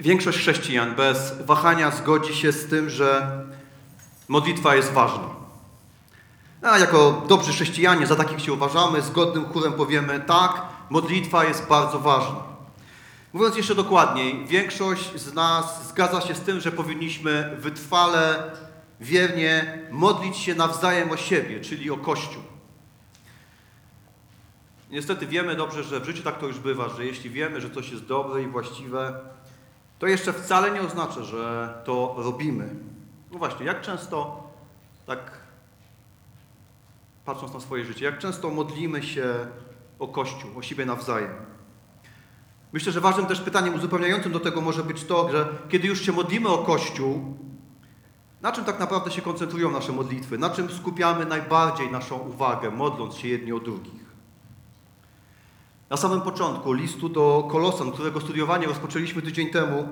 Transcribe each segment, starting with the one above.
Większość chrześcijan bez wahania zgodzi się z tym, że modlitwa jest ważna. A jako dobrzy chrześcijanie, za takich się uważamy, zgodnym chórem powiemy tak, modlitwa jest bardzo ważna. Mówiąc jeszcze dokładniej, większość z nas zgadza się z tym, że powinniśmy wytrwale, wiernie modlić się nawzajem o siebie, czyli o Kościół. Niestety wiemy dobrze, że w życiu tak to już bywa, że jeśli wiemy, że coś jest dobre i właściwe, to jeszcze wcale nie oznacza, że to robimy. No właśnie, jak często, tak patrząc na swoje życie, jak często modlimy się o Kościół, o siebie nawzajem. Myślę, że ważnym też pytaniem uzupełniającym do tego może być to, że kiedy już się modlimy o Kościół, na czym tak naprawdę się koncentrują nasze modlitwy? Na czym skupiamy najbardziej naszą uwagę, modląc się jedni o drugich? Na samym początku listu do Kolosan, którego studiowanie rozpoczęliśmy tydzień temu,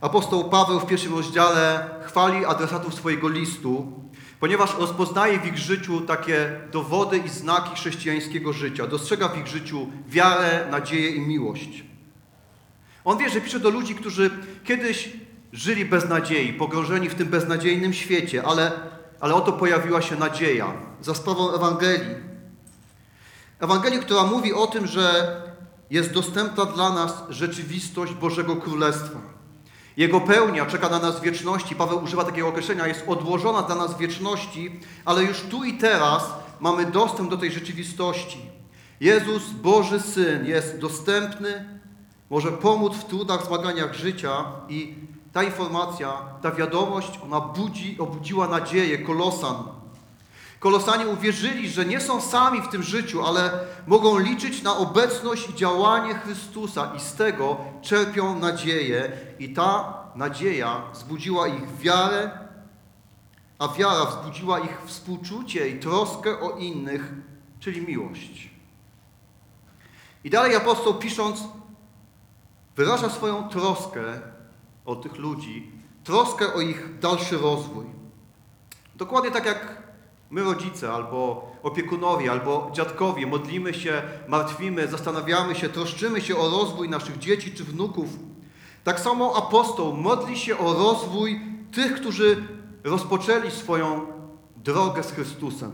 apostoł Paweł w pierwszym rozdziale chwali adresatów swojego listu, ponieważ rozpoznaje w ich życiu takie dowody i znaki chrześcijańskiego życia, dostrzega w ich życiu wiarę, nadzieję i miłość. On wie, że pisze do ludzi, którzy kiedyś żyli bez nadziei, pogrążeni w tym beznadziejnym świecie, ale, ale oto pojawiła się nadzieja za sprawą Ewangelii Ewangelii, która mówi o tym, że jest dostępna dla nas rzeczywistość Bożego Królestwa. Jego pełnia czeka na nas w wieczności. Paweł używa takiego określenia, jest odłożona dla nas w wieczności, ale już tu i teraz mamy dostęp do tej rzeczywistości. Jezus, Boży Syn, jest dostępny, może pomóc w trudach, zmaganiach życia i ta informacja, ta wiadomość, ona budzi, obudziła nadzieję Kolosan, Kolosanie uwierzyli, że nie są sami w tym życiu, ale mogą liczyć na obecność i działanie Chrystusa i z tego czerpią nadzieję. I ta nadzieja wzbudziła ich wiarę, a wiara wzbudziła ich współczucie i troskę o innych, czyli miłość. I dalej apostoł pisząc, wyraża swoją troskę o tych ludzi, troskę o ich dalszy rozwój. Dokładnie tak jak My rodzice, albo opiekunowie, albo dziadkowie modlimy się, martwimy, zastanawiamy się, troszczymy się o rozwój naszych dzieci czy wnuków. Tak samo apostoł modli się o rozwój tych, którzy rozpoczęli swoją drogę z Chrystusem.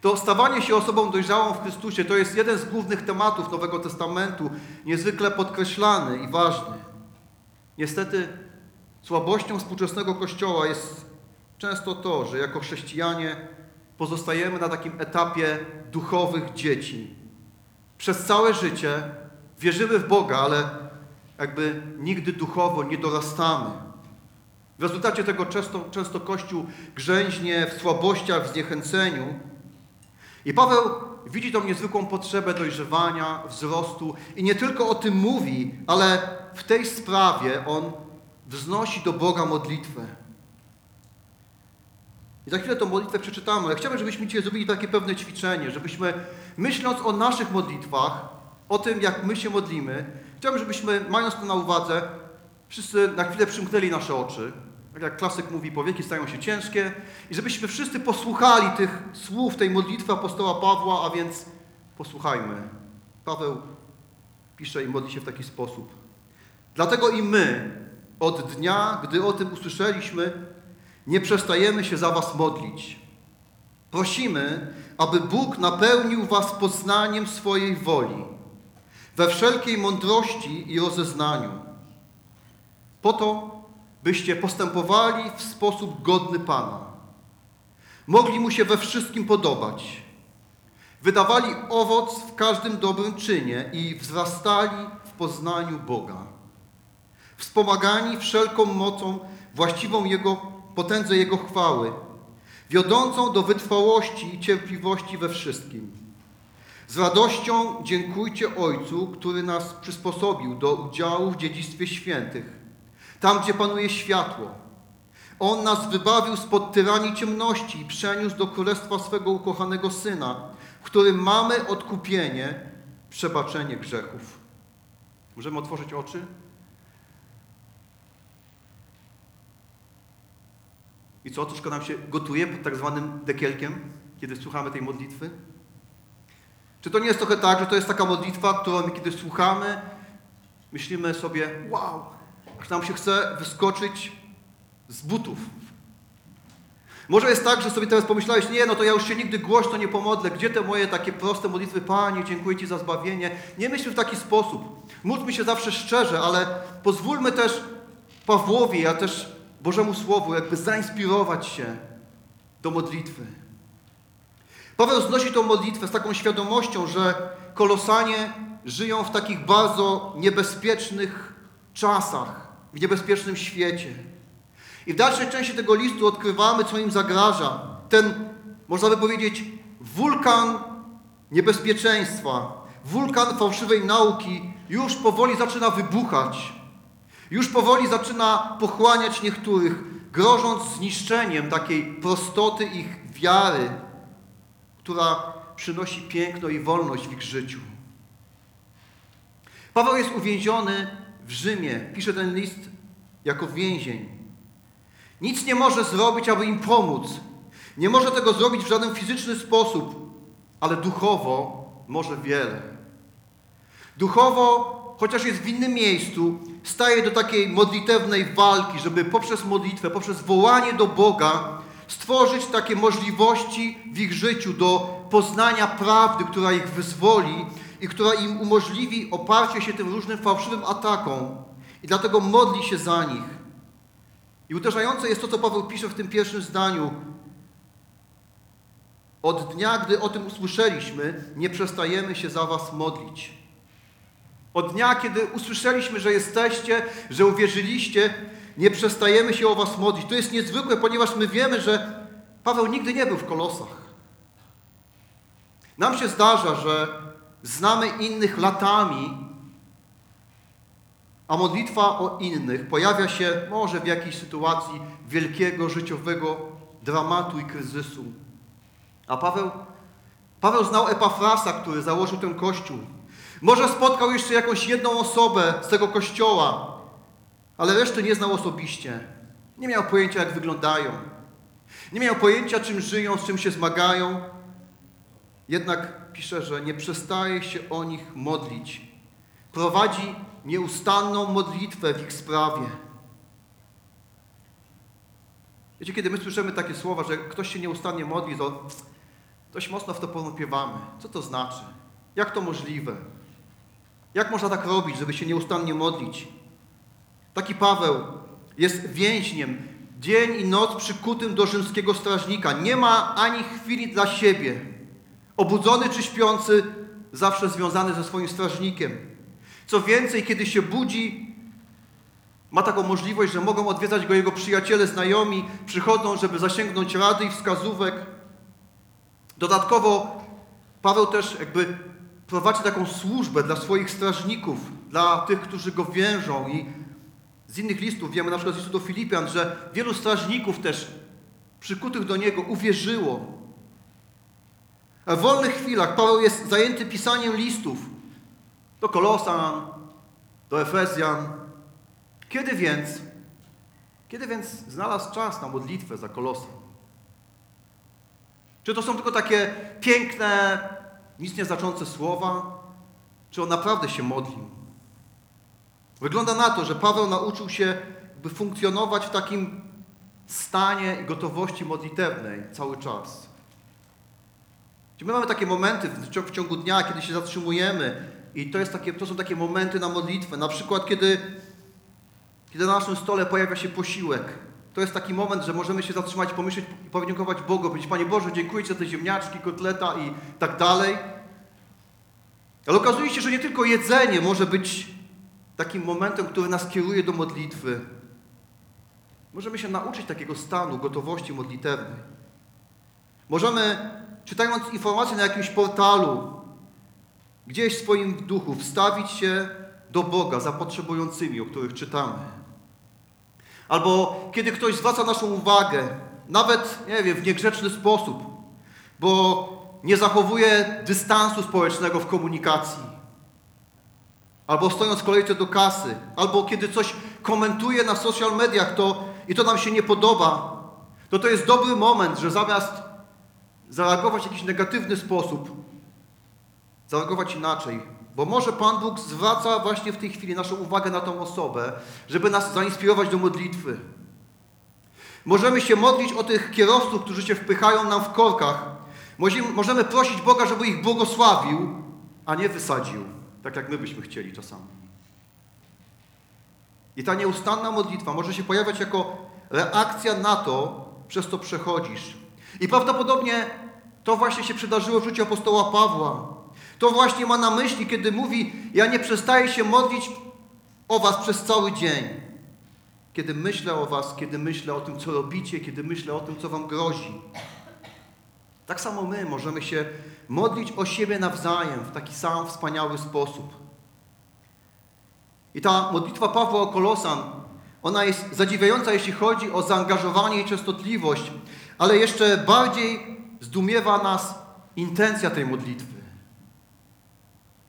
To stawanie się osobą dojrzałą w Chrystusie to jest jeden z głównych tematów Nowego Testamentu, niezwykle podkreślany i ważny. Niestety słabością współczesnego Kościoła jest często to, że jako chrześcijanie pozostajemy na takim etapie duchowych dzieci. Przez całe życie wierzymy w Boga, ale jakby nigdy duchowo nie dorastamy. W rezultacie tego często, często Kościół grzęźnie w słabościach, w zniechęceniu. I Paweł widzi tą niezwykłą potrzebę dojrzewania, wzrostu i nie tylko o tym mówi, ale w tej sprawie on wznosi do Boga modlitwę. I za chwilę tą modlitwę przeczytamy, ale chciałbym, żebyśmy dzisiaj zrobili takie pewne ćwiczenie, żebyśmy myśląc o naszych modlitwach, o tym, jak my się modlimy, chciałbym, żebyśmy, mając to na uwadze, wszyscy na chwilę przymknęli nasze oczy. Tak jak klasyk mówi, powieki stają się ciężkie i żebyśmy wszyscy posłuchali tych słów tej modlitwy apostoła Pawła, a więc posłuchajmy. Paweł pisze i modli się w taki sposób. Dlatego i my od dnia, gdy o tym usłyszeliśmy, nie przestajemy się za Was modlić. Prosimy, aby Bóg napełnił Was poznaniem swojej woli, we wszelkiej mądrości i rozeznaniu, po to, byście postępowali w sposób godny Pana. Mogli Mu się we wszystkim podobać. Wydawali owoc w każdym dobrym czynie i wzrastali w poznaniu Boga. Wspomagani wszelką mocą właściwą Jego potędze Jego chwały, wiodącą do wytrwałości i cierpliwości we wszystkim. Z radością dziękujcie Ojcu, który nas przysposobił do udziału w dziedzictwie świętych, tam gdzie panuje światło. On nas wybawił spod tyranii ciemności i przeniósł do królestwa swego ukochanego Syna, w którym mamy odkupienie, przebaczenie grzechów. Możemy otworzyć oczy? I co, troszkę nam się gotuje pod tak zwanym dekielkiem, kiedy słuchamy tej modlitwy? Czy to nie jest trochę tak, że to jest taka modlitwa, którą kiedy słuchamy, myślimy sobie, wow, że nam się chce wyskoczyć z butów. Może jest tak, że sobie teraz pomyślałeś, nie, no to ja już się nigdy głośno nie pomodlę. Gdzie te moje takie proste modlitwy? Panie, dziękuję Ci za zbawienie. Nie myślmy w taki sposób. Módlmy się zawsze szczerze, ale pozwólmy też Pawłowi, a też Bożemu Słowu jakby zainspirować się do modlitwy. Paweł znosi tą modlitwę z taką świadomością, że kolosanie żyją w takich bardzo niebezpiecznych czasach, w niebezpiecznym świecie. I w dalszej części tego listu odkrywamy, co im zagraża. Ten, można by powiedzieć, wulkan niebezpieczeństwa, wulkan fałszywej nauki już powoli zaczyna wybuchać. Już powoli zaczyna pochłaniać niektórych, grożąc zniszczeniem takiej prostoty ich wiary, która przynosi piękno i wolność w ich życiu. Paweł jest uwięziony w Rzymie. Pisze ten list jako więzień. Nic nie może zrobić, aby im pomóc. Nie może tego zrobić w żaden fizyczny sposób, ale duchowo może wiele. Duchowo, chociaż jest w innym miejscu, staje do takiej modlitewnej walki, żeby poprzez modlitwę, poprzez wołanie do Boga stworzyć takie możliwości w ich życiu do poznania prawdy, która ich wyzwoli i która im umożliwi oparcie się tym różnym fałszywym atakom. I dlatego modli się za nich. I uderzające jest to, co Paweł pisze w tym pierwszym zdaniu. Od dnia, gdy o tym usłyszeliśmy, nie przestajemy się za was modlić. Od dnia, kiedy usłyszeliśmy, że jesteście, że uwierzyliście, nie przestajemy się o was modlić. To jest niezwykłe, ponieważ my wiemy, że Paweł nigdy nie był w kolosach. Nam się zdarza, że znamy innych latami, a modlitwa o innych pojawia się może w jakiejś sytuacji wielkiego życiowego dramatu i kryzysu. A Paweł, Paweł znał Epafrasa, który założył ten kościół. Może spotkał jeszcze jakąś jedną osobę z tego kościoła, ale reszty nie znał osobiście. Nie miał pojęcia, jak wyglądają. Nie miał pojęcia, czym żyją, z czym się zmagają. Jednak pisze, że nie przestaje się o nich modlić. Prowadzi nieustanną modlitwę w ich sprawie. Wiecie, kiedy my słyszymy takie słowa, że ktoś się nieustannie modli, to dość mocno w to powątpiewamy. Co to znaczy? Jak to możliwe? Jak można tak robić, żeby się nieustannie modlić? Taki Paweł jest więźniem, dzień i noc przykutym do rzymskiego strażnika. Nie ma ani chwili dla siebie. Obudzony czy śpiący, zawsze związany ze swoim strażnikiem. Co więcej, kiedy się budzi, ma taką możliwość, że mogą odwiedzać go jego przyjaciele, znajomi, przychodzą, żeby zasięgnąć rady i wskazówek. Dodatkowo Paweł też jakby prowadzi taką służbę dla swoich strażników, dla tych, którzy go więżą i z innych listów wiemy, na przykład z listu do Filipian, że wielu strażników też przykutych do niego uwierzyło. W wolnych chwilach Paweł jest zajęty pisaniem listów do Kolosan, do Efezjan. Kiedy więc, kiedy więc znalazł czas na modlitwę za Kolosan? Czy to są tylko takie piękne, nic nieznaczące słowa? Czy on naprawdę się modlił? Wygląda na to, że Paweł nauczył się by funkcjonować w takim stanie i gotowości modlitewnej cały czas. My mamy takie momenty w ciągu dnia, kiedy się zatrzymujemy i to, jest takie, to są takie momenty na modlitwę. Na przykład, kiedy, kiedy na naszym stole pojawia się posiłek. To jest taki moment, że możemy się zatrzymać, pomyśleć i podziękować Bogu, powiedzieć, Panie Boże, dziękuję Ci za te ziemniaczki, kotleta i tak dalej. Ale okazuje się, że nie tylko jedzenie może być takim momentem, który nas kieruje do modlitwy. Możemy się nauczyć takiego stanu gotowości modlitewnej. Możemy, czytając informacje na jakimś portalu, gdzieś w swoim duchu wstawić się do Boga za potrzebującymi, o których czytamy. Albo kiedy ktoś zwraca naszą uwagę, nawet, nie wiem, w niegrzeczny sposób, bo nie zachowuje dystansu społecznego w komunikacji. Albo stojąc w kolejce do kasy, albo kiedy coś komentuje na social mediach to, i to nam się nie podoba, to to jest dobry moment, że zamiast zareagować w jakiś negatywny sposób, zareagować inaczej, Bo może Pan Bóg zwraca właśnie w tej chwili naszą uwagę na tą osobę, żeby nas zainspirować do modlitwy. Możemy się modlić o tych kierowców, którzy się wpychają nam w korkach. Możemy prosić Boga, żeby ich błogosławił, a nie wysadził, tak jak my byśmy chcieli czasami. I ta nieustanna modlitwa może się pojawiać jako reakcja na to, przez co przechodzisz. I prawdopodobnie to właśnie się przydarzyło w życiu apostoła Pawła. To właśnie ma na myśli, kiedy mówi: Ja nie przestaję się modlić o Was przez cały dzień. Kiedy myślę o Was, kiedy myślę o tym, co robicie, kiedy myślę o tym, co Wam grozi. Tak samo my możemy się modlić o siebie nawzajem w taki sam wspaniały sposób. I ta modlitwa Pawła o Kolosan, ona jest zadziwiająca, jeśli chodzi o zaangażowanie i częstotliwość, ale jeszcze bardziej zdumiewa nas intencja tej modlitwy.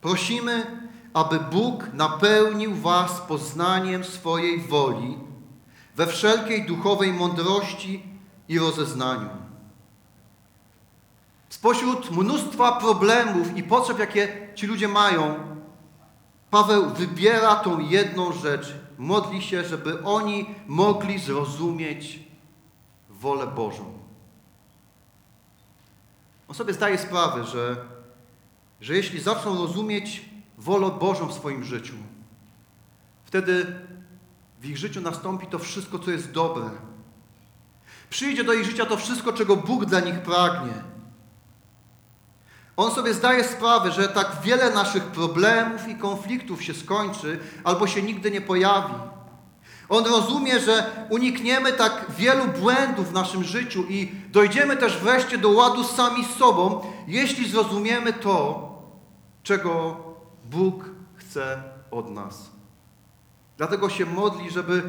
Prosimy, aby Bóg napełnił Was poznaniem swojej woli we wszelkiej duchowej mądrości i rozeznaniu. Spośród mnóstwa problemów i potrzeb, jakie ci ludzie mają, Paweł wybiera tą jedną rzecz. Modli się, żeby oni mogli zrozumieć wolę Bożą. On sobie zdaje sprawę, że, że jeśli zaczną rozumieć wolę Bożą w swoim życiu, wtedy w ich życiu nastąpi to wszystko, co jest dobre. Przyjdzie do ich życia to wszystko, czego Bóg dla nich pragnie. On sobie zdaje sprawę, że tak wiele naszych problemów i konfliktów się skończy albo się nigdy nie pojawi. On rozumie, że unikniemy tak wielu błędów w naszym życiu i dojdziemy też wreszcie do ładu sami z sobą, jeśli zrozumiemy to, czego Bóg chce od nas. Dlatego się modli, żeby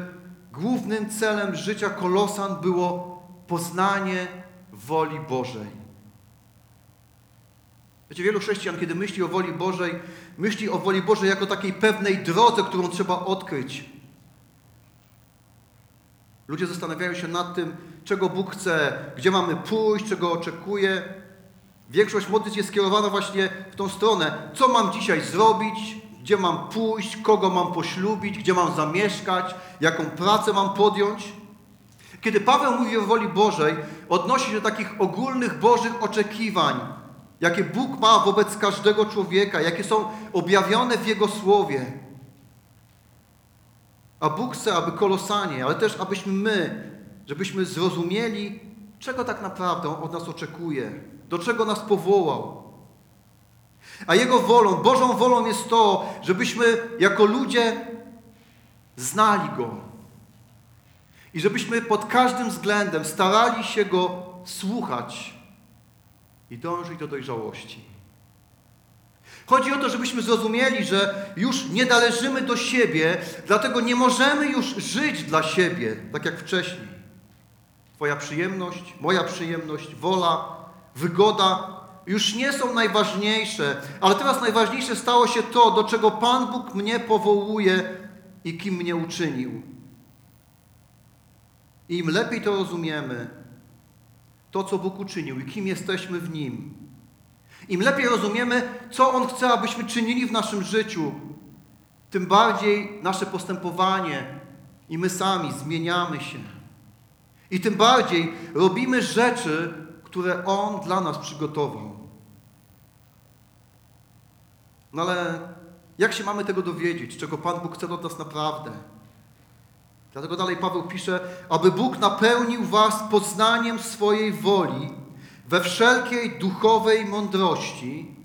głównym celem życia Kolosan było poznanie woli Bożej. Wiecie, wielu chrześcijan, kiedy myśli o woli Bożej, myśli o woli Bożej jako takiej pewnej drodze, którą trzeba odkryć. Ludzie zastanawiają się nad tym, czego Bóg chce, gdzie mamy pójść, czego oczekuje. Większość modlitw jest skierowana właśnie w tą stronę. Co mam dzisiaj zrobić? Gdzie mam pójść? Kogo mam poślubić? Gdzie mam zamieszkać? Jaką pracę mam podjąć? Kiedy Paweł mówi o woli Bożej, odnosi się do takich ogólnych Bożych oczekiwań, jakie Bóg ma wobec każdego człowieka, jakie są objawione w Jego Słowie. A Bóg chce, aby kolosanie, ale też abyśmy my, żebyśmy zrozumieli, czego tak naprawdę On od nas oczekuje, do czego nas powołał. A Jego wolą, Bożą wolą jest to, żebyśmy jako ludzie znali Go. I żebyśmy pod każdym względem starali się Go słuchać i dążyć do dojrzałości. Chodzi o to, żebyśmy zrozumieli, że już nie należymy do siebie, dlatego nie możemy już żyć dla siebie, tak jak wcześniej. Twoja przyjemność, moja przyjemność, wola, wygoda już nie są najważniejsze, ale teraz najważniejsze stało się to, do czego Pan Bóg mnie powołuje i kim mnie uczynił. I im lepiej to rozumiemy, to co Bóg uczynił i kim jesteśmy w Nim, im lepiej rozumiemy, co On chce, abyśmy czynili w naszym życiu, tym bardziej nasze postępowanie i my sami zmieniamy się. I tym bardziej robimy rzeczy, które On dla nas przygotował. No ale jak się mamy tego dowiedzieć, czego Pan Bóg chce od nas naprawdę? Dlatego dalej Paweł pisze, aby Bóg napełnił was poznaniem swojej woli we wszelkiej duchowej mądrości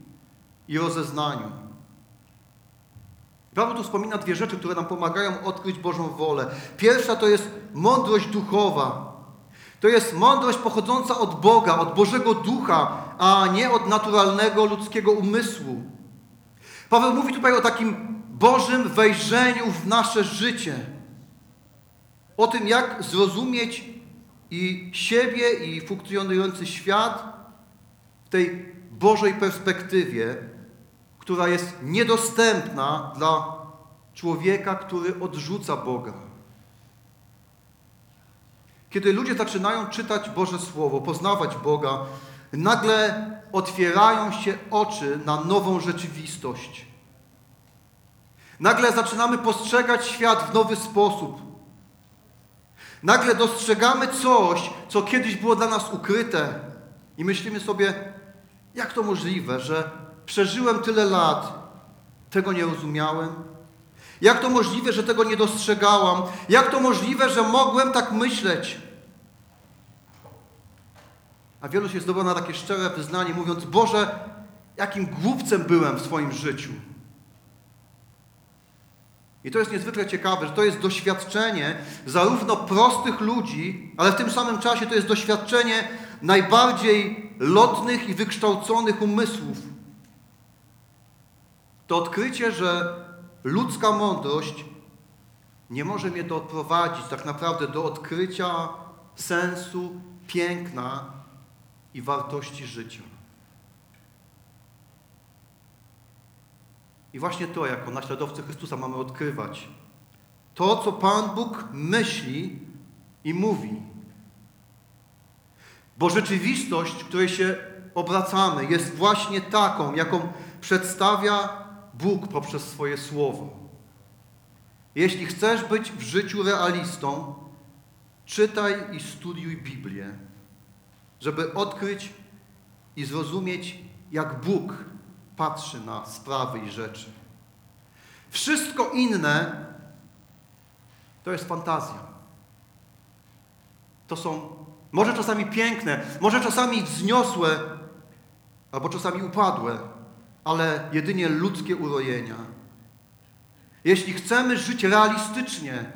i rozeznaniu. Paweł tu wspomina dwie rzeczy, które nam pomagają odkryć Bożą wolę. Pierwsza to jest mądrość duchowa. To jest mądrość pochodząca od Boga, od Bożego Ducha, a nie od naturalnego ludzkiego umysłu. Paweł mówi tutaj o takim Bożym wejrzeniu w nasze życie. O tym, jak zrozumieć i siebie, i funkcjonujący świat w tej Bożej perspektywie, która jest niedostępna dla człowieka, który odrzuca Boga. Kiedy ludzie zaczynają czytać Boże Słowo, poznawać Boga, nagle otwierają się oczy na nową rzeczywistość. Nagle zaczynamy postrzegać świat w nowy sposób. Nagle dostrzegamy coś, co kiedyś było dla nas ukryte i myślimy sobie, jak to możliwe, że przeżyłem tyle lat, tego nie rozumiałem? Jak to możliwe, że tego nie dostrzegałam? Jak to możliwe, że mogłem tak myśleć? A wielu się zdobywa na takie szczere wyznanie, mówiąc: Boże, jakim głupcem byłem w swoim życiu. I to jest niezwykle ciekawe, że to jest doświadczenie zarówno prostych ludzi, ale w tym samym czasie to jest doświadczenie najbardziej lotnych i wykształconych umysłów. To odkrycie, że ludzka mądrość nie może mnie doprowadzić tak naprawdę do odkrycia sensu, piękna i wartości życia. I właśnie to, jako naśladowcy Chrystusa, mamy odkrywać. To, co Pan Bóg myśli i mówi. Bo rzeczywistość, w której się obracamy, jest właśnie taką, jaką przedstawia Bóg poprzez swoje słowo. Jeśli chcesz być w życiu realistą, czytaj i studiuj Biblię, żeby odkryć i zrozumieć, jak Bóg patrzy na sprawy i rzeczy. Wszystko inne to jest fantazja. To są może czasami piękne, może czasami wzniosłe, albo czasami upadłe, ale jedynie ludzkie urojenia. Jeśli chcemy żyć realistycznie,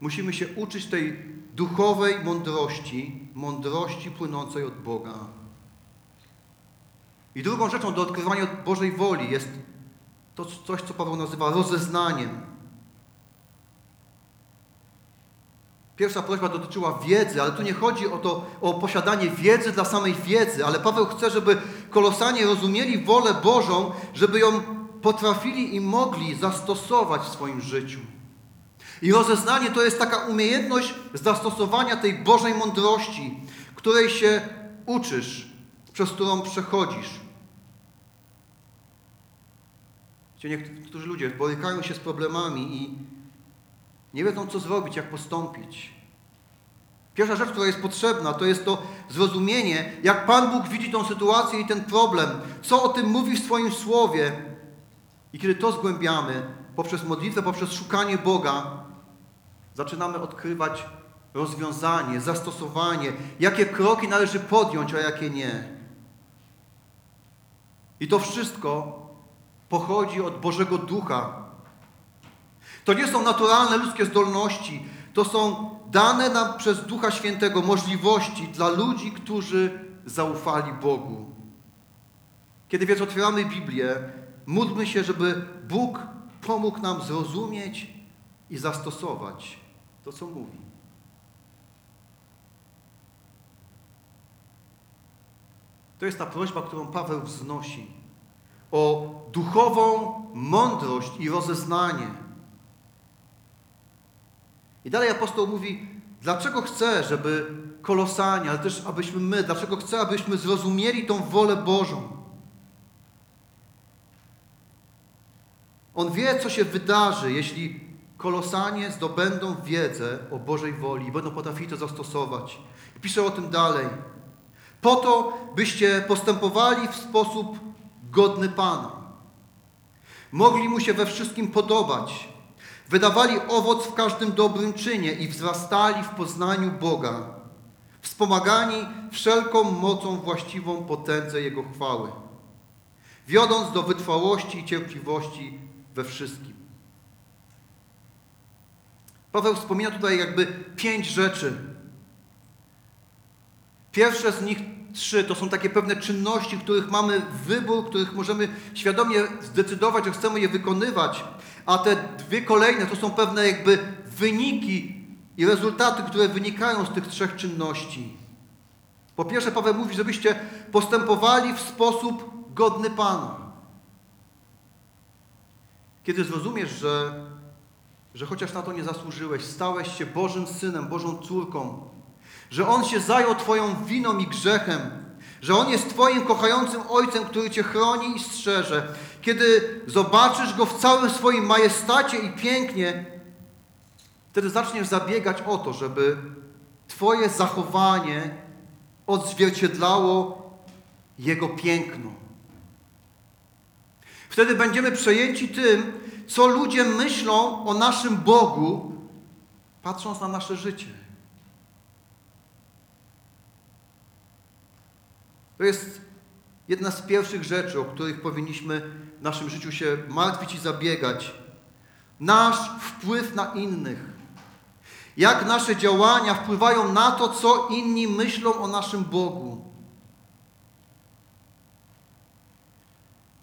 musimy się uczyć tej duchowej mądrości, mądrości płynącej od Boga. I drugą rzeczą do odkrywania Bożej woli jest to coś, co Paweł nazywa rozeznaniem. Pierwsza prośba dotyczyła wiedzy, ale tu nie chodzi o to, o posiadanie wiedzy dla samej wiedzy, ale Paweł chce, żeby kolosanie rozumieli wolę Bożą, żeby ją potrafili i mogli zastosować w swoim życiu. I rozeznanie to jest taka umiejętność zastosowania tej Bożej mądrości, której się uczysz, przez którą przechodzisz. Niektórzy ludzie borykają się z problemami i nie wiedzą, co zrobić, jak postąpić. Pierwsza rzecz, która jest potrzebna, to jest to zrozumienie, jak Pan Bóg widzi tą sytuację i ten problem, co o tym mówi w swoim słowie. I kiedy to zgłębiamy poprzez modlitwę, poprzez szukanie Boga, zaczynamy odkrywać rozwiązanie, zastosowanie, jakie kroki należy podjąć, a jakie nie. I to wszystko pochodzi od Bożego Ducha, to nie są naturalne ludzkie zdolności, to są dane nam przez Ducha Świętego możliwości dla ludzi, którzy zaufali Bogu. Kiedy więc otwieramy Biblię, módlmy się, żeby Bóg pomógł nam zrozumieć i zastosować to, co mówi. To jest ta prośba, którą Paweł wznosi o duchową mądrość i rozeznanie. I dalej apostoł mówi, dlaczego chce, żeby kolosanie, ale też abyśmy my, dlaczego chce, abyśmy zrozumieli tą wolę Bożą. On wie, co się wydarzy, jeśli kolosanie zdobędą wiedzę o Bożej woli i będą potrafili to zastosować. I pisze o tym dalej. Po to, byście postępowali w sposób godny Pana. Mogli Mu się we wszystkim podobać, Wydawali owoc w każdym dobrym czynie i wzrastali w poznaniu Boga, wspomagani wszelką mocą właściwą potędze Jego chwały, wiodąc do wytrwałości i cierpliwości we wszystkim. Paweł wspomina tutaj jakby pięć rzeczy. Pierwsze z nich trzy to są takie pewne czynności, których mamy wybór, których możemy świadomie zdecydować, że chcemy je wykonywać, a te dwie kolejne to są pewne jakby wyniki i rezultaty, które wynikają z tych trzech czynności. Po pierwsze, Paweł mówi, żebyście postępowali w sposób godny Pana. Kiedy zrozumiesz, że, że chociaż na to nie zasłużyłeś, stałeś się Bożym Synem, Bożą córką, że On się zajął Twoją winą i grzechem, że On jest Twoim kochającym Ojcem, który Cię chroni i strzeże, kiedy zobaczysz Go w całym swoim majestacie i pięknie, wtedy zaczniesz zabiegać o to, żeby Twoje zachowanie odzwierciedlało Jego piękno. Wtedy będziemy przejęci tym, co ludzie myślą o naszym Bogu, patrząc na nasze życie. To jest jedna z pierwszych rzeczy, o których powinniśmy w naszym życiu się martwić i zabiegać. Nasz wpływ na innych. Jak nasze działania wpływają na to, co inni myślą o naszym Bogu.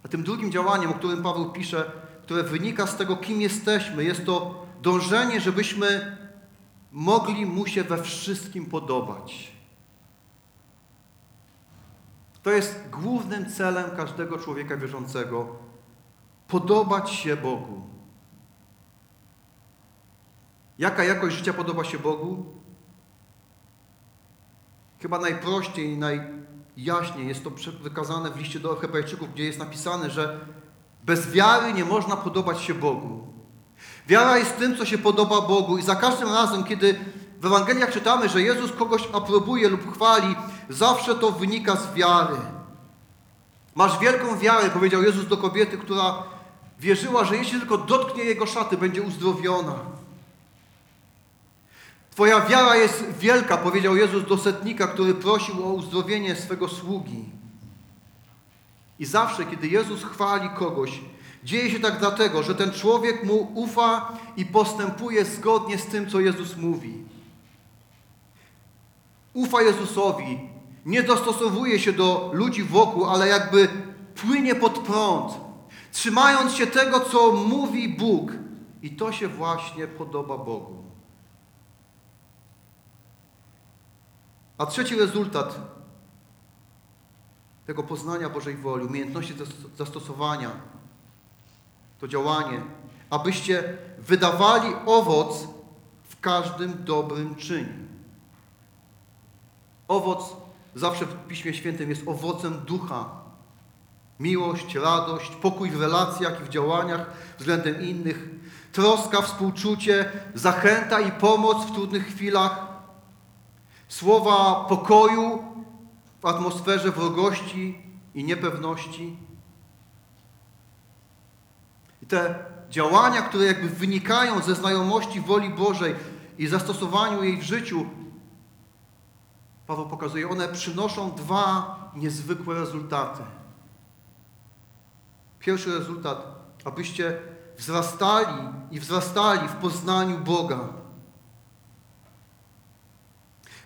A tym drugim działaniem, o którym Paweł pisze, które wynika z tego, kim jesteśmy, jest to dążenie, żebyśmy mogli mu się we wszystkim podobać. To jest głównym celem każdego człowieka wierzącego podobać się Bogu. Jaka jakość życia podoba się Bogu? Chyba najprościej i najjaśniej jest to wykazane w liście do Hebrajczyków, gdzie jest napisane, że bez wiary nie można podobać się Bogu. Wiara jest tym, co się podoba Bogu, i za każdym razem, kiedy w Ewangeliach czytamy, że Jezus kogoś aprobuje lub chwali, zawsze to wynika z wiary. Masz wielką wiarę, powiedział Jezus do kobiety, która wierzyła, że jeśli tylko dotknie jego szaty, będzie uzdrowiona. Twoja wiara jest wielka, powiedział Jezus do setnika, który prosił o uzdrowienie swego sługi. I zawsze, kiedy Jezus chwali kogoś, dzieje się tak dlatego, że ten człowiek mu ufa i postępuje zgodnie z tym, co Jezus mówi. Ufa Jezusowi, nie dostosowuje się do ludzi wokół, ale jakby płynie pod prąd, trzymając się tego, co mówi Bóg. I to się właśnie podoba Bogu. A trzeci rezultat tego poznania Bożej woli, umiejętności zastosowania, to działanie, abyście wydawali owoc w każdym dobrym czynie. Owoc zawsze w Piśmie Świętym jest owocem ducha. Miłość, radość, pokój w relacjach i w działaniach względem innych, troska, współczucie, zachęta i pomoc w trudnych chwilach, słowa pokoju w atmosferze wrogości i niepewności. I te działania, które jakby wynikają ze znajomości woli Bożej i zastosowaniu jej w życiu, Paweł pokazuje, one przynoszą dwa niezwykłe rezultaty. Pierwszy rezultat, abyście wzrastali i wzrastali w poznaniu Boga.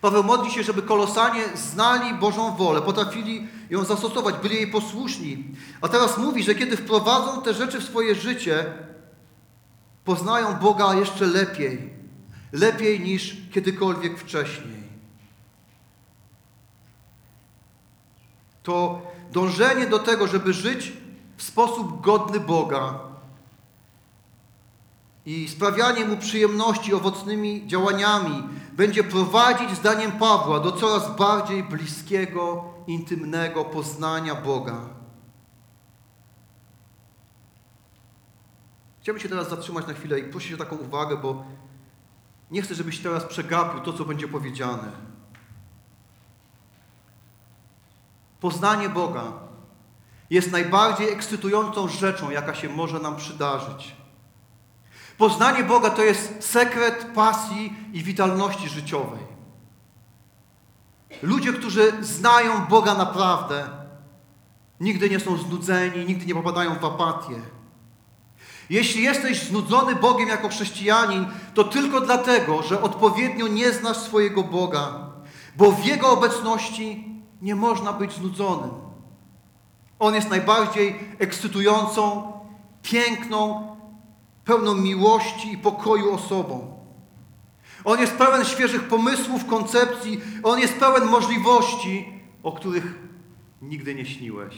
Paweł modli się, żeby kolosanie znali Bożą wolę, potrafili ją zastosować, byli jej posłuszni. A teraz mówi, że kiedy wprowadzą te rzeczy w swoje życie, poznają Boga jeszcze lepiej. Lepiej niż kiedykolwiek wcześniej. To dążenie do tego, żeby żyć w sposób godny Boga i sprawianie Mu przyjemności owocnymi działaniami będzie prowadzić, zdaniem Pawła, do coraz bardziej bliskiego, intymnego poznania Boga. Chciałbym się teraz zatrzymać na chwilę i prosić o taką uwagę, bo nie chcę, żebyś teraz przegapił to, co będzie powiedziane. Poznanie Boga jest najbardziej ekscytującą rzeczą, jaka się może nam przydarzyć. Poznanie Boga to jest sekret pasji i witalności życiowej. Ludzie, którzy znają Boga naprawdę, nigdy nie są znudzeni, nigdy nie popadają w apatię. Jeśli jesteś znudzony Bogiem jako chrześcijanin, to tylko dlatego, że odpowiednio nie znasz swojego Boga, bo w Jego obecności nie można być znudzonym. On jest najbardziej ekscytującą, piękną, pełną miłości i pokoju osobą. On jest pełen świeżych pomysłów, koncepcji, on jest pełen możliwości, o których nigdy nie śniłeś.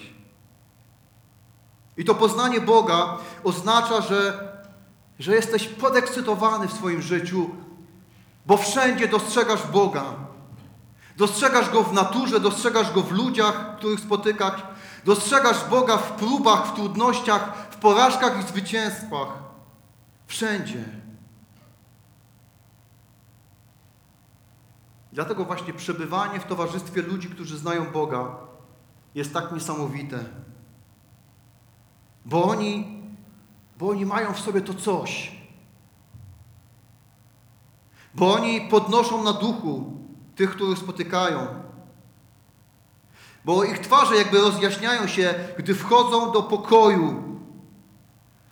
I to poznanie Boga oznacza, że, że jesteś podekscytowany w swoim życiu, bo wszędzie dostrzegasz Boga. Dostrzegasz Go w naturze, dostrzegasz Go w ludziach, których spotykasz, dostrzegasz Boga w próbach, w trudnościach, w porażkach i zwycięstwach. Wszędzie. Dlatego właśnie przebywanie w towarzystwie ludzi, którzy znają Boga, jest tak niesamowite. Bo oni, bo oni mają w sobie to coś. Bo oni podnoszą na duchu tych, których spotykają. Bo ich twarze jakby rozjaśniają się, gdy wchodzą do pokoju.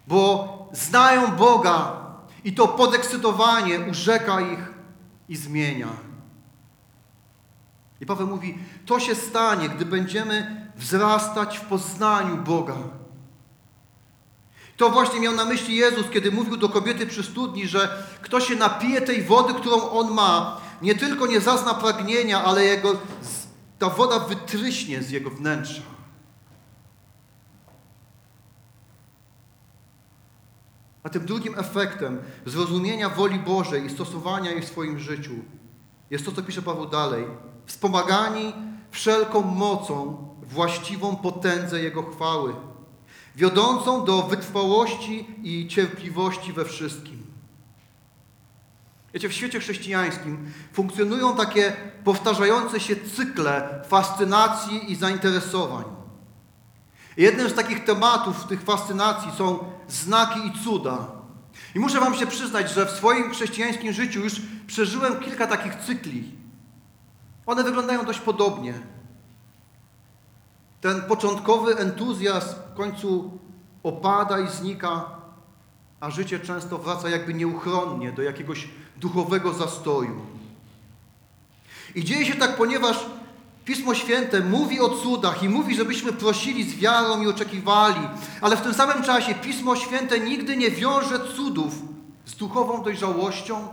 Bo znają Boga i to podekscytowanie urzeka ich i zmienia. I Paweł mówi, to się stanie, gdy będziemy wzrastać w poznaniu Boga. To właśnie miał na myśli Jezus, kiedy mówił do kobiety przy studni, że kto się napije tej wody, którą on ma, nie tylko nie zazna pragnienia, ale jego, ta woda wytryśnie z jego wnętrza. A tym drugim efektem zrozumienia woli Bożej i stosowania jej w swoim życiu jest to, co pisze Paweł dalej. Wspomagani wszelką mocą właściwą potędze Jego chwały, wiodącą do wytrwałości i cierpliwości we wszystkim. Wiecie, w świecie chrześcijańskim funkcjonują takie powtarzające się cykle fascynacji i zainteresowań. Jednym z takich tematów tych fascynacji są znaki i cuda. I muszę Wam się przyznać, że w swoim chrześcijańskim życiu już przeżyłem kilka takich cykli. One wyglądają dość podobnie. Ten początkowy entuzjazm w końcu opada i znika, a życie często wraca jakby nieuchronnie do jakiegoś duchowego zastoju. I dzieje się tak, ponieważ Pismo Święte mówi o cudach i mówi, żebyśmy prosili z wiarą i oczekiwali, ale w tym samym czasie Pismo Święte nigdy nie wiąże cudów z duchową dojrzałością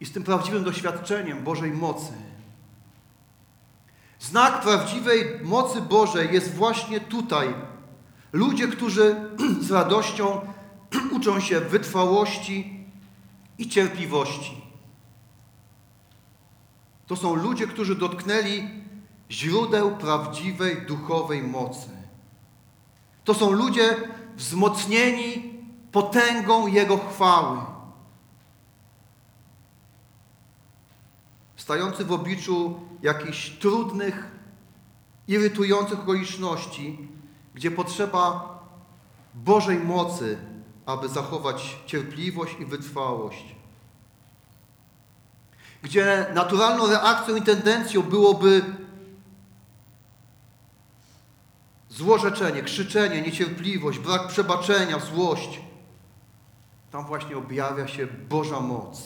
i z tym prawdziwym doświadczeniem Bożej mocy. Znak prawdziwej mocy Bożej jest właśnie tutaj. Ludzie, którzy z radością uczą się wytrwałości i cierpliwości. To są ludzie, którzy dotknęli źródeł prawdziwej duchowej mocy. To są ludzie wzmocnieni potęgą Jego chwały. Stający w obliczu jakichś trudnych, irytujących okoliczności, gdzie potrzeba Bożej mocy, aby zachować cierpliwość i wytrwałość gdzie naturalną reakcją i tendencją byłoby złorzeczenie, krzyczenie, niecierpliwość, brak przebaczenia, złość. Tam właśnie objawia się Boża moc,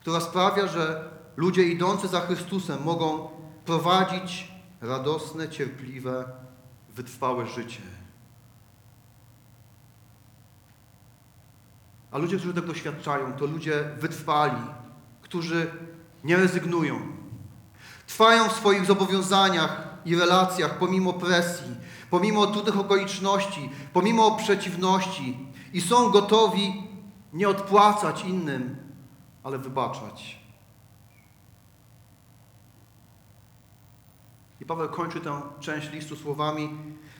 która sprawia, że ludzie idący za Chrystusem mogą prowadzić radosne, cierpliwe, wytrwałe życie. A ludzie, którzy tego doświadczają, to ludzie wytrwali, którzy nie rezygnują. Trwają w swoich zobowiązaniach i relacjach pomimo presji, pomimo trudnych okoliczności, pomimo przeciwności i są gotowi nie odpłacać innym, ale wybaczać. I Paweł kończy tę część listu słowami: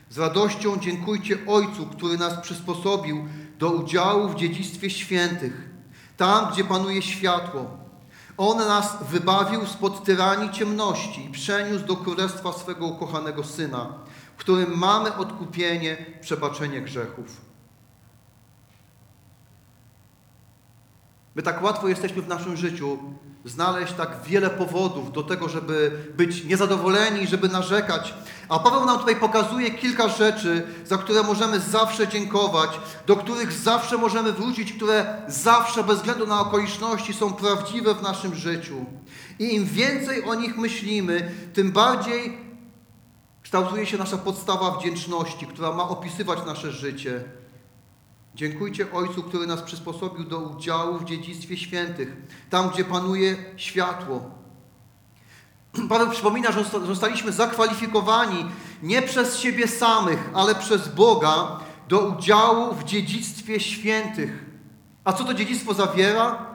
Z radością dziękujcie Ojcu, który nas przysposobił do udziału w dziedzictwie świętych, tam, gdzie panuje światło. On nas wybawił spod tyranii ciemności i przeniósł do królestwa swego ukochanego Syna, w którym mamy odkupienie, przebaczenie grzechów. My tak łatwo jesteśmy w naszym życiu znaleźć tak wiele powodów do tego, żeby być niezadowoleni, żeby narzekać. A Paweł nam tutaj pokazuje kilka rzeczy, za które możemy zawsze dziękować, do których zawsze możemy wrócić, które zawsze, bez względu na okoliczności, są prawdziwe w naszym życiu. I im więcej o nich myślimy, tym bardziej kształtuje się nasza podstawa wdzięczności, która ma opisywać nasze życie. Dziękujcie Ojcu, który nas przysposobił do udziału w dziedzictwie świętych, tam gdzie panuje światło. Paweł przypomina, że zostaliśmy zakwalifikowani nie przez siebie samych, ale przez Boga do udziału w dziedzictwie świętych. A co to dziedzictwo zawiera?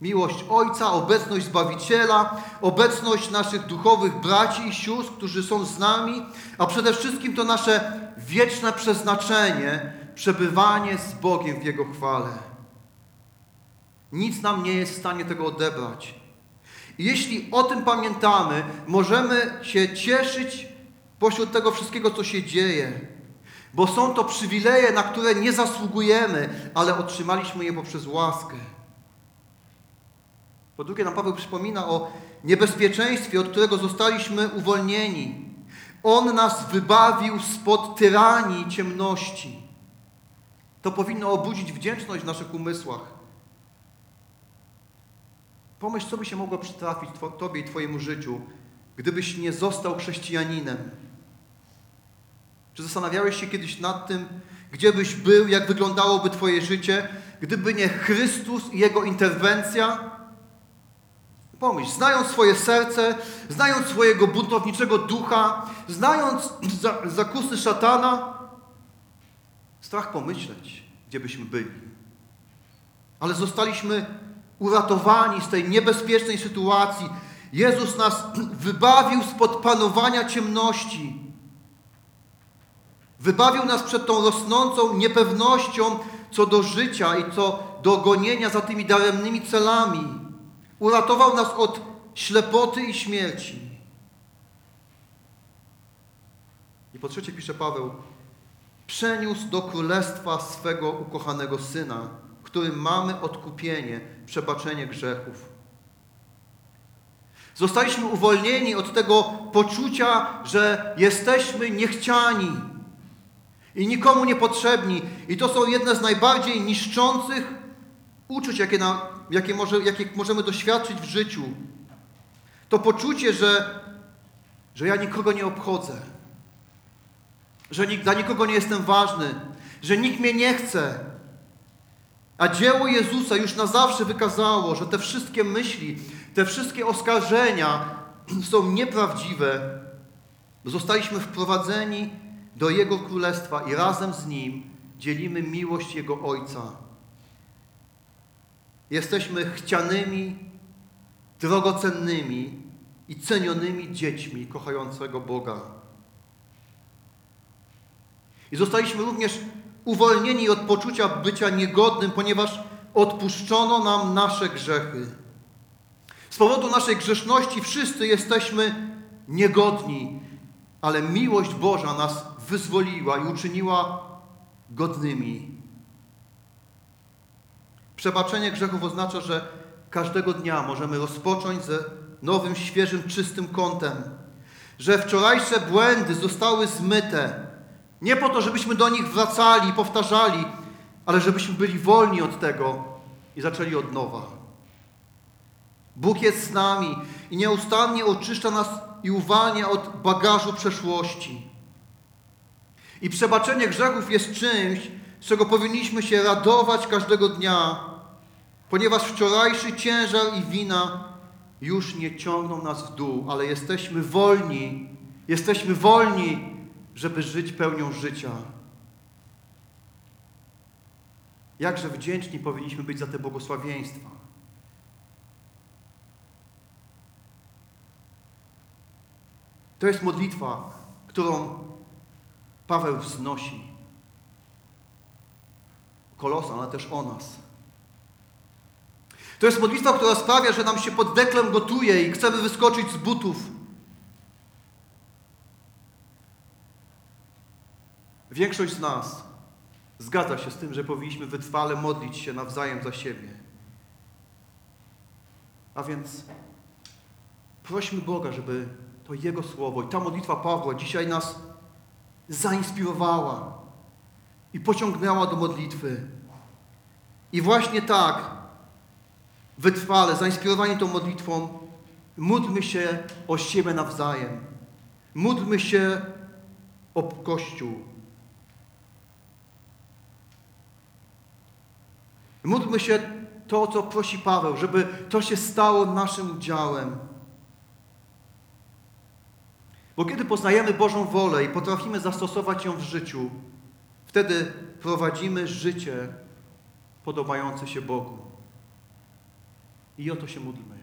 Miłość Ojca, obecność Zbawiciela, obecność naszych duchowych braci i sióstr, którzy są z nami, a przede wszystkim to nasze wieczne przeznaczenie, przebywanie z Bogiem w Jego chwale. Nic nam nie jest w stanie tego odebrać. Jeśli o tym pamiętamy, możemy się cieszyć pośród tego wszystkiego, co się dzieje, bo są to przywileje, na które nie zasługujemy, ale otrzymaliśmy je poprzez łaskę. Po drugie, nam Paweł przypomina o niebezpieczeństwie, od którego zostaliśmy uwolnieni. On nas wybawił spod tyranii ciemności. To powinno obudzić wdzięczność w naszych umysłach. Pomyśl, co by się mogło przytrafić Tobie i Twojemu życiu, gdybyś nie został chrześcijaninem. Czy zastanawiałeś się kiedyś nad tym, gdzie byś był, jak wyglądałoby Twoje życie, gdyby nie Chrystus i Jego interwencja? Pomyśl, znając swoje serce, znając swojego buntowniczego ducha, znając zakusy szatana, strach pomyśleć, gdzie byśmy byli. Ale zostaliśmy uratowani z tej niebezpiecznej sytuacji. Jezus nas wybawił spod panowania ciemności. Wybawił nas przed tą rosnącą niepewnością co do życia i co do gonienia za tymi daremnymi celami. Uratował nas od ślepoty i śmierci. I po trzecie pisze Paweł, przeniósł do królestwa swego ukochanego syna, którym mamy odkupienie, przebaczenie grzechów. Zostaliśmy uwolnieni od tego poczucia, że jesteśmy niechciani i nikomu niepotrzebni. I to są jedne z najbardziej niszczących uczuć, jakie, na, jakie, może, jakie możemy doświadczyć w życiu. To poczucie, że, że ja nikogo nie obchodzę, że dla nikogo nie jestem ważny, że nikt mnie nie chce, a dzieło Jezusa już na zawsze wykazało, że te wszystkie myśli, te wszystkie oskarżenia są nieprawdziwe. Zostaliśmy wprowadzeni do Jego Królestwa i razem z Nim dzielimy miłość Jego Ojca. Jesteśmy chcianymi, drogocennymi i cenionymi dziećmi kochającego Boga. I zostaliśmy również uwolnieni od poczucia bycia niegodnym, ponieważ odpuszczono nam nasze grzechy. Z powodu naszej grzeszności wszyscy jesteśmy niegodni, ale miłość Boża nas wyzwoliła i uczyniła godnymi. Przebaczenie grzechów oznacza, że każdego dnia możemy rozpocząć ze nowym, świeżym, czystym kątem, że wczorajsze błędy zostały zmyte, nie po to, żebyśmy do nich wracali i powtarzali, ale żebyśmy byli wolni od tego i zaczęli od nowa. Bóg jest z nami i nieustannie oczyszcza nas i uwalnia od bagażu przeszłości. I przebaczenie grzechów jest czymś, z czego powinniśmy się radować każdego dnia, ponieważ wczorajszy ciężar i wina już nie ciągną nas w dół, ale jesteśmy wolni, jesteśmy wolni żeby żyć pełnią życia. Jakże wdzięczni powinniśmy być za te błogosławieństwa. To jest modlitwa, którą Paweł wznosi. Kolosa, ale też o nas. To jest modlitwa, która sprawia, że nam się pod deklem gotuje i chcemy wyskoczyć z butów Większość z nas zgadza się z tym, że powinniśmy wytrwale modlić się nawzajem za siebie. A więc prośmy Boga, żeby to Jego słowo i ta modlitwa Pawła dzisiaj nas zainspirowała i pociągnęła do modlitwy. I właśnie tak, wytrwale, zainspirowani tą modlitwą, módlmy się o siebie nawzajem. Módlmy się o Kościół. Módlmy się to, co prosi Paweł, żeby to się stało naszym udziałem. Bo kiedy poznajemy Bożą wolę i potrafimy zastosować ją w życiu, wtedy prowadzimy życie podobające się Bogu. I o to się módlmy.